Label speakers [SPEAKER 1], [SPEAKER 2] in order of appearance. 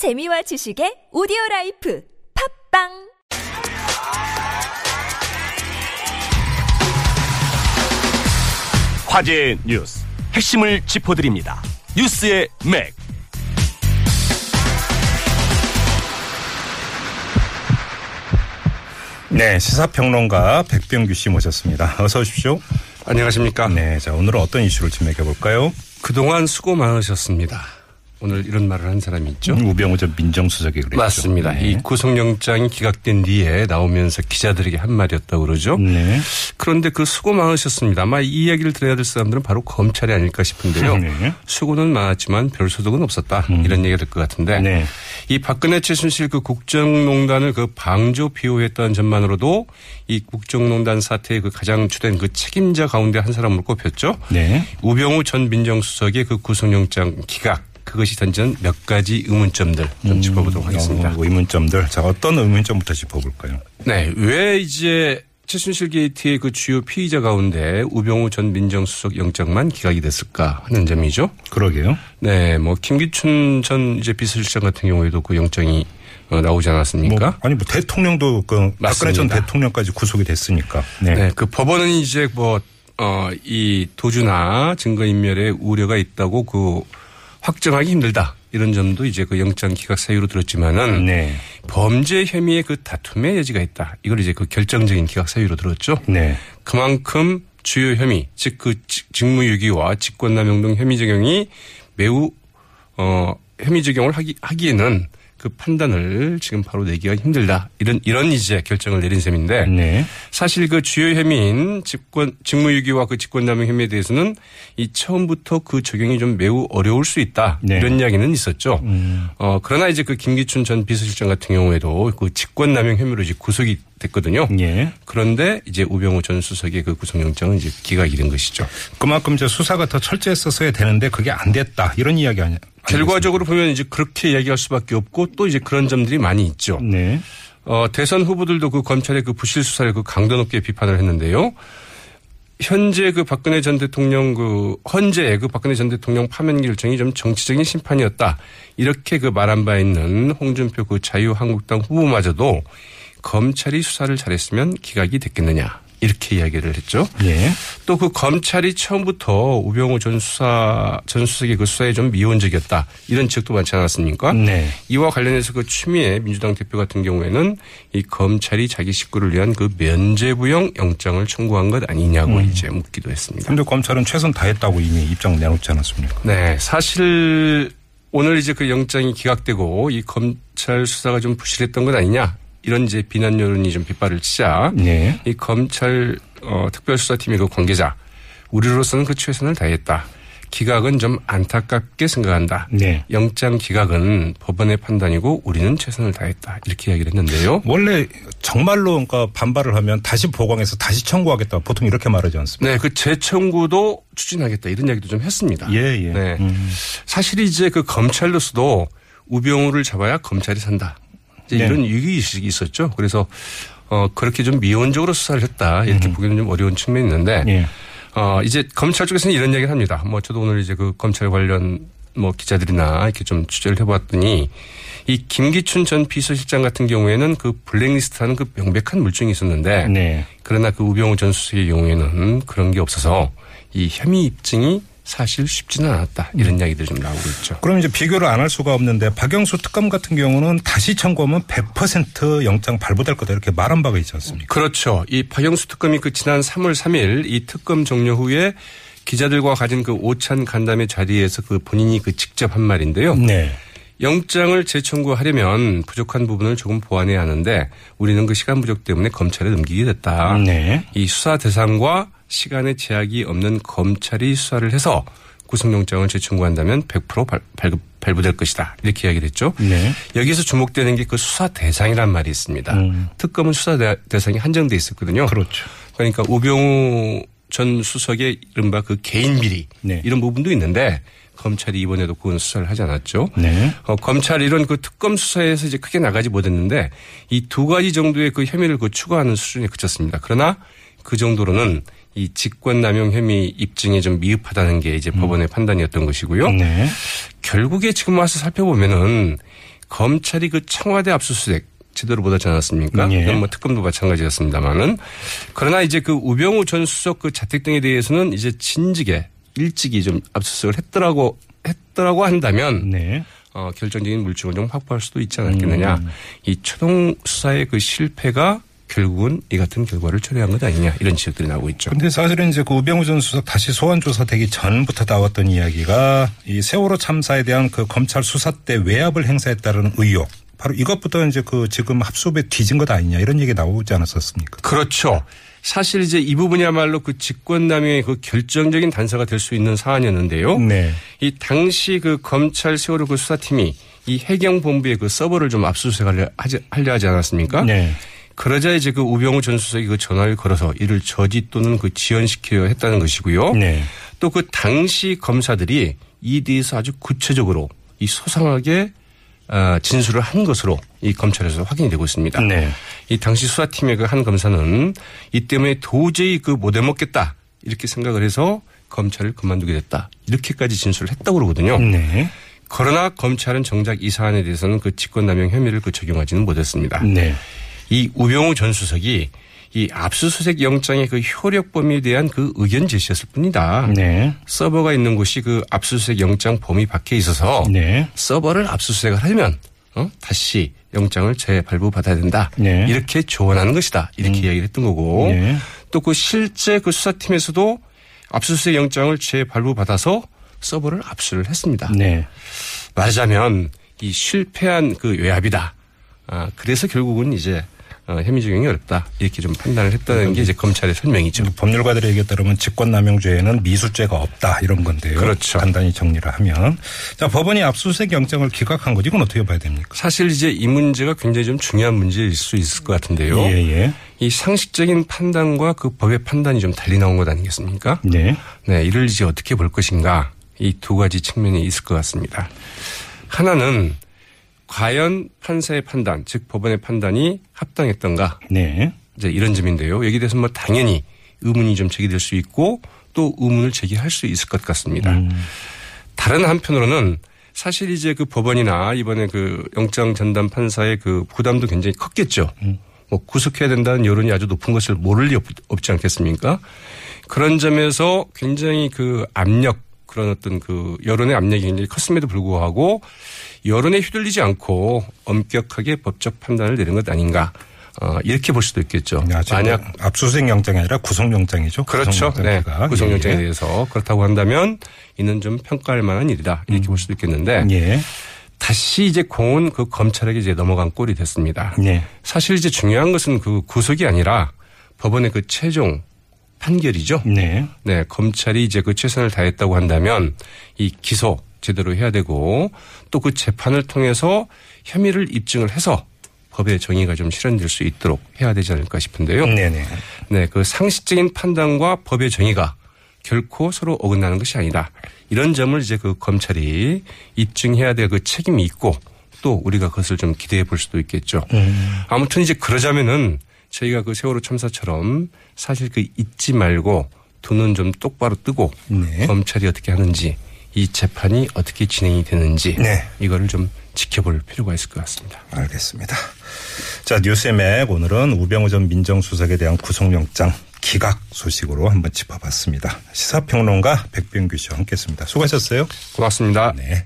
[SPEAKER 1] 재미와 지식의 오디오 라이프 팟빵
[SPEAKER 2] 화제의 뉴스 핵심을 짚어드립니다. 뉴스의 맥.
[SPEAKER 3] 네, 시사평론가 백병규 씨 모셨습니다. 어서 오십시오.
[SPEAKER 4] 안녕하십니까.
[SPEAKER 3] 네, 자 오늘은 어떤 이슈를 좀 매겨볼까요?
[SPEAKER 4] 그동안 수고 많으셨습니다. 오늘 이런 말을 한 사람이 있죠.
[SPEAKER 3] 우병우 전 민정수석이 그랬죠.
[SPEAKER 4] 맞습니다.
[SPEAKER 3] 네.
[SPEAKER 4] 이 구속영장이 기각된 뒤에 나오면서 기자들에게 한 말이었다고 그러죠.
[SPEAKER 3] 네.
[SPEAKER 4] 그런데 그 수고 많으셨습니다. 아마 이 이야기를 들어야 될 사람들은 바로 검찰이 아닐까 싶은데요.
[SPEAKER 3] 네.
[SPEAKER 4] 수고는 많았지만 별 소득은 없었다. 이런 얘기가 될 것 같은데
[SPEAKER 3] 네.
[SPEAKER 4] 이 박근혜 최순실 그 국정농단을 그 방조 비호했다는 점만으로도 이 국정농단 사태의 그 가장 주된 그 책임자 가운데 한 사람으로 꼽혔죠.
[SPEAKER 3] 네.
[SPEAKER 4] 우병우 전 민정수석의 그 구속영장 기각 그것이 던지는 몇 가지 의문점들 좀 짚어보도록 하겠습니다.
[SPEAKER 3] 어, 의문점들. 자, 어떤 의문점부터 짚어볼까요?
[SPEAKER 4] 네, 왜 이제 최순실 게이트의 그 주요 피의자 가운데 우병우 전 민정수석 영장만 기각이 됐을까 하는 점이죠.
[SPEAKER 3] 그러게요.
[SPEAKER 4] 네, 뭐 김기춘 전 이제 비서실장 같은 경우에도 그 영장이 어, 나오지 않았습니까?
[SPEAKER 3] 뭐, 아니 뭐 대통령도 그 박근혜 전. 대통령까지 구속이 됐으니까. 네.
[SPEAKER 4] 네, 그 법원은 이제 뭐, 어, 이 도주나 증거인멸에 우려가 있다고 그 확정하기 힘들다. 이런 점도 이제 그 영장 기각 사유로 들었지만은
[SPEAKER 3] 네.
[SPEAKER 4] 범죄 혐의의 그 다툼의 여지가 있다. 이걸 이제 그 결정적인 기각 사유로 들었죠.
[SPEAKER 3] 네.
[SPEAKER 4] 그만큼 주요 혐의, 즉 그 직무유기와 직권남용 등 혐의 적용이 매우 어 혐의 적용을 하기 하기에는 그 판단을 지금 바로 내기가 힘들다. 이런 이런 이제 결정을 내린 셈인데
[SPEAKER 3] 네.
[SPEAKER 4] 사실 그 주요 혐의인 직권 직무유기와 그 직권남용 혐의에 대해서는 이 처음부터 그 적용이 좀 매우 어려울 수 있다.
[SPEAKER 3] 네.
[SPEAKER 4] 이런 이야기는 있었죠. 어 그러나 이제 그 김기춘 전 비서실장 같은 경우에도 그 직권남용 혐의로 이제 구속이 됐거든요.
[SPEAKER 3] 예.
[SPEAKER 4] 그런데 이제 우병우 전 수석의 그 구속영장은 이제 기각이 된 것이죠.
[SPEAKER 3] 그만큼 이제 수사가 더 철저했었어야 되는데 그게 안 됐다. 이런 이야기 아니
[SPEAKER 4] 결과적으로 보면 이제 그렇게 이야기할 수밖에 없고 또 이제 그런 점들이 많이 있죠.
[SPEAKER 3] 네.
[SPEAKER 4] 어, 대선 후보들도 그 검찰의 그 부실 수사를 그 강도 높게 비판을 했는데요. 현재 그 박근혜 전 대통령 그 헌재 그 박근혜 전 대통령 파면 결정이 좀 정치적인 심판이었다. 이렇게 그 말한 바 있는 홍준표 그 자유한국당 후보마저도 검찰이 수사를 잘했으면 기각이 됐겠느냐. 이렇게 이야기를 했죠.
[SPEAKER 3] 예.
[SPEAKER 4] 또 그 검찰이 처음부터 우병우 전 수사 전 수석의 그 수사에 좀 미온적이었다 이런 지적도 많지 않았습니까?
[SPEAKER 3] 네.
[SPEAKER 4] 이와 관련해서 그 추미애 민주당 대표 같은 경우에는 이 검찰이 자기 식구를 위한 그 면죄부형 영장을 청구한 것 아니냐고 이제 묻기도 했습니다.
[SPEAKER 3] 근데 검찰은 최선 다했다고 이미 입장 내놓지 않았습니까?
[SPEAKER 4] 네, 사실 오늘 이제 그 영장이 기각되고 이 검찰 수사가 좀 부실했던 것 아니냐 이런 이제 비난 여론이 좀 빗발을 치자
[SPEAKER 3] 네.
[SPEAKER 4] 이 검찰 어, 특별수사팀의 그 관계자 우리로서는 그 최선을 다했다. 기각은 좀 안타깝게 생각한다.
[SPEAKER 3] 네.
[SPEAKER 4] 영장 기각은 법원의 판단이고 우리는 최선을 다했다. 이렇게 이야기를 했는데요.
[SPEAKER 3] 원래 정말로 그러니까 반발을 하면 다시 보강해서 다시 청구하겠다. 보통 이렇게 말하지 않습니까?
[SPEAKER 4] 네, 그 재청구도 추진하겠다 이런 이야기도 좀 했습니다.
[SPEAKER 3] 예, 예.
[SPEAKER 4] 네.
[SPEAKER 3] 음.
[SPEAKER 4] 사실 이제 그 검찰로서도 우병우를 잡아야 검찰이 산다. 이제
[SPEAKER 3] 네.
[SPEAKER 4] 이런 위기의식이 있었죠. 그래서 어 그렇게 좀 미온적으로 수사를 했다. 이렇게 보기는 좀 어려운 측면이 있는데
[SPEAKER 3] 예.
[SPEAKER 4] 어 이제 검찰 쪽에서는 이런 얘기를 합니다. 뭐 저도 오늘 이제 그 검찰 관련 뭐 기자들이나 이렇게 좀 취재를 해봤더니 이 김기춘 전 비서실장 같은 경우에는 그 블랙리스트라는 그 명백한 물증이 있었는데
[SPEAKER 3] 네.
[SPEAKER 4] 그러나 그 우병우 전 수석의 경우에는 그런 게 없어서 이 혐의 입증이 사실 쉽지는 않았다 이런 이야기들이 좀 나오고 있죠.
[SPEAKER 3] 그럼 이제 비교를 안 할 수가 없는데 박영수 특검 같은 경우는 다시 청구하면 100% 영장 발부될 거다 이렇게 말한 바가 있지 않습니까?
[SPEAKER 4] 그렇죠. 이 박영수 특검이 그 지난 3월 3일 이 특검 종료 후에 기자들과 가진 그 오찬 간담회 자리에서 그 본인이 그 직접 한 말인데요.
[SPEAKER 3] 네.
[SPEAKER 4] 영장을 재청구하려면 부족한 부분을 조금 보완해야 하는데 우리는 그 시간 부족 때문에 검찰에 넘기게 됐다.
[SPEAKER 3] 네.
[SPEAKER 4] 이 수사 대상과 시간의 제약이 없는 검찰이 수사를 해서 구속영장을 재청구한다면 100% 발, 발급, 발부될 것이다. 이렇게 이야기를 했죠.
[SPEAKER 3] 네.
[SPEAKER 4] 여기서 주목되는 게 그 수사 대상이란 말이 있습니다. 특검은 수사 대- 대상이 한정돼 있었거든요.
[SPEAKER 3] 음. 그렇죠.
[SPEAKER 4] 그러니까 우병우 전 수석의 이른바 그 개인 비리
[SPEAKER 3] 네.
[SPEAKER 4] 이런 부분도 있는데 검찰이 이번에도 그건 수사를 하지 않았죠.
[SPEAKER 3] 네.
[SPEAKER 4] 어, 검찰 이런 그 특검 수사에서 이제 크게 나가지 못했는데 이 두 가지 정도의 그 혐의를 그 추가하는 수준에 그쳤습니다. 그러나 그 정도로는 이 직권남용 혐의 입증에 좀 미흡하다는 게 이제 법원의 판단이었던 것이고요.
[SPEAKER 3] 네.
[SPEAKER 4] 결국에 지금 와서 살펴보면은 검찰이 그 청와대 압수수색 제대로 못하지 않았습니까?
[SPEAKER 3] 예.
[SPEAKER 4] 그건 뭐 특검도 마찬가지였습니다만은 그러나 이제 그 우병우 전 수석 그 자택 등에 대해서는 이제 진즉에 일찍이 좀 압수수색을 했더라고 했더라고 한다면
[SPEAKER 3] 네.
[SPEAKER 4] 어, 결정적인 물증을 좀 확보할 수도 있지 않았겠느냐.
[SPEAKER 3] 음.
[SPEAKER 4] 이 초동 수사의 그 실패가 결국은 이 같은 결과를 초래한 것 아니냐 이런 지적들이 나오고 있죠.
[SPEAKER 3] 근데 사실은 이제 그 우병우 전 수석 다시 소환 조사되기 전부터 나왔던 이야기가 이 세월호 참사에 대한 그 검찰 수사 때 외압을 행사했다는 의혹. 바로 이것부터 이제 그 지금 합수부에 뒤진 것 아니냐 이런 얘기 나오지 않았었습니까?
[SPEAKER 4] 그렇죠. 사실 이제 이 부분이야말로 그 직권남용의 그 결정적인 단서가 될 수 있는 사안이었는데요.
[SPEAKER 3] 네.
[SPEAKER 4] 이 당시 그 검찰 세월호 그 수사팀이 이 해경본부의 그 서버를 좀 압수수색하려 하지, 하려 하지 않았습니까?
[SPEAKER 3] 네.
[SPEAKER 4] 그러자 이제 그 우병우 전 수석이 그 전화를 걸어서 이를 저지 또는 그 지연시키려 했다는 것이고요.
[SPEAKER 3] 네.
[SPEAKER 4] 또 그 당시 검사들이 이에 대해서 아주 구체적으로 이 소상하게 어, 진술을 한 것으로 이 검찰에서 확인이 되고 있습니다.
[SPEAKER 3] 네.
[SPEAKER 4] 이 당시 수사팀의 그 한 검사는 이 때문에 도저히 그 못 해먹겠다 이렇게 생각을 해서 검찰을 그만두게 됐다 이렇게까지 진술을 했다고 그러거든요.
[SPEAKER 3] 네.
[SPEAKER 4] 그러나 검찰은 정작 이 사안에 대해서는 그 직권남용 혐의를 그 적용하지는 못했습니다.
[SPEAKER 3] 네.
[SPEAKER 4] 이 우병우 전 수석이 이 압수수색 영장의 그 효력 범위에 대한 그 의견 제시였을 뿐이다.
[SPEAKER 3] 네.
[SPEAKER 4] 서버가 있는 곳이 그 압수수색 영장 범위 밖에 있어서
[SPEAKER 3] 네.
[SPEAKER 4] 서버를 압수수색을 하려면 어? 다시 영장을 재발부 받아야 된다.
[SPEAKER 3] 네.
[SPEAKER 4] 이렇게 조언하는 것이다. 이렇게 이야기를 했던 거고
[SPEAKER 3] 네.
[SPEAKER 4] 또그 실제 그 수사팀에서도 압수수색 영장을 재발부 받아서 서버를 압수를 했습니다.
[SPEAKER 3] 네.
[SPEAKER 4] 말하자면 이 실패한 그 외압이다. 아, 그래서 결국은 이제 어, 혐의 적용이 어렵다. 이렇게 좀 판단을 했다는 게 이제 검찰의 설명이죠.
[SPEAKER 3] 법률가들의 얘기에 따르면 직권남용죄에는 미수죄가 없다 이런 건데요.
[SPEAKER 4] 그렇죠.
[SPEAKER 3] 간단히 정리를 하면 자 법원이 압수수색 영장을 기각한 거지 이건 어떻게 봐야 됩니까?
[SPEAKER 4] 사실 이제 이 문제가 굉장히 좀 중요한 문제일 수 있을 것 같은데요.
[SPEAKER 3] 예 예.
[SPEAKER 4] 이 상식적인 판단과 그 법의 판단이 좀 달리 나온 것 아니겠습니까?
[SPEAKER 3] 네.
[SPEAKER 4] 네, 이를 이제 어떻게 볼 것인가 이 두 가지 측면이 있을 것 같습니다. 하나는 과연 판사의 판단, 즉 법원의 판단이 합당했던가
[SPEAKER 3] 네.
[SPEAKER 4] 이제 이런 점인데요. 여기에 대해서 뭐 당연히 의문이 좀 제기될 수 있고 또 의문을 제기할 수 있을 것 같습니다. 다른 한편으로는 사실 이제 그 법원이나 이번에 그 영장 전담 판사의 그 부담도 굉장히 컸겠죠. 뭐 구속해야 된다는 여론이 아주 높은 것을 모를 리 없- 없지 않겠습니까? 그런 점에서 굉장히 그 압력 그런 어떤 그 여론의 압력이 굉장히 컸음에도 불구하고 여론에 휘둘리지 않고 엄격하게 법적 판단을 내린 것 아닌가. 어, 이렇게 볼 수도 있겠죠. 만약
[SPEAKER 3] 뭐 압수수색 영장이 아니라 구속영장이죠.
[SPEAKER 4] 그렇죠.
[SPEAKER 3] 구속영장
[SPEAKER 4] 네. 구속영장에
[SPEAKER 3] 예.
[SPEAKER 4] 대해서 그렇다고 한다면 이는 좀 평가할 만한 일이다. 이렇게 볼 수도 있겠는데
[SPEAKER 3] 예.
[SPEAKER 4] 다시 이제 공은 그 검찰에게 이제 넘어간 꼴이 됐습니다.
[SPEAKER 3] 예.
[SPEAKER 4] 사실 이제 중요한 것은 그 구속이 아니라 법원의 그 최종 판결이죠.
[SPEAKER 3] 네.
[SPEAKER 4] 네, 검찰이 이제 그 최선을 다했다고 한다면 이 기소 제대로 해야 되고 또 그 재판을 통해서 혐의를 입증을 해서 법의 정의가 좀 실현될 수 있도록 해야 되지 않을까 싶은데요.
[SPEAKER 3] 네네.
[SPEAKER 4] 네, 그 상식적인 판단과 법의 정의가 결코 서로 어긋나는 것이 아니다. 이런 점을 이제 그 검찰이 입증해야 될 그 책임이 있고 또 우리가 그것을 좀 기대해 볼 수도 있겠죠. 아무튼 이제 그러자면은 저희가 그 세월호 참사처럼 사실 그 잊지 말고 두 눈 좀 똑바로 뜨고
[SPEAKER 3] 네.
[SPEAKER 4] 검찰이 어떻게 하는지 이 재판이 어떻게 진행이 되는지
[SPEAKER 3] 네.
[SPEAKER 4] 이거를 좀 지켜볼 필요가 있을 것 같습니다.
[SPEAKER 3] 알겠습니다. 자 뉴스의 맥 오늘은 우병우 전 민정수석에 대한 구속영장 기각 소식으로 한번 짚어봤습니다. 시사평론가 백병규 씨와 함께했습니다. 수고하셨어요.
[SPEAKER 4] 고맙습니다.
[SPEAKER 3] 네.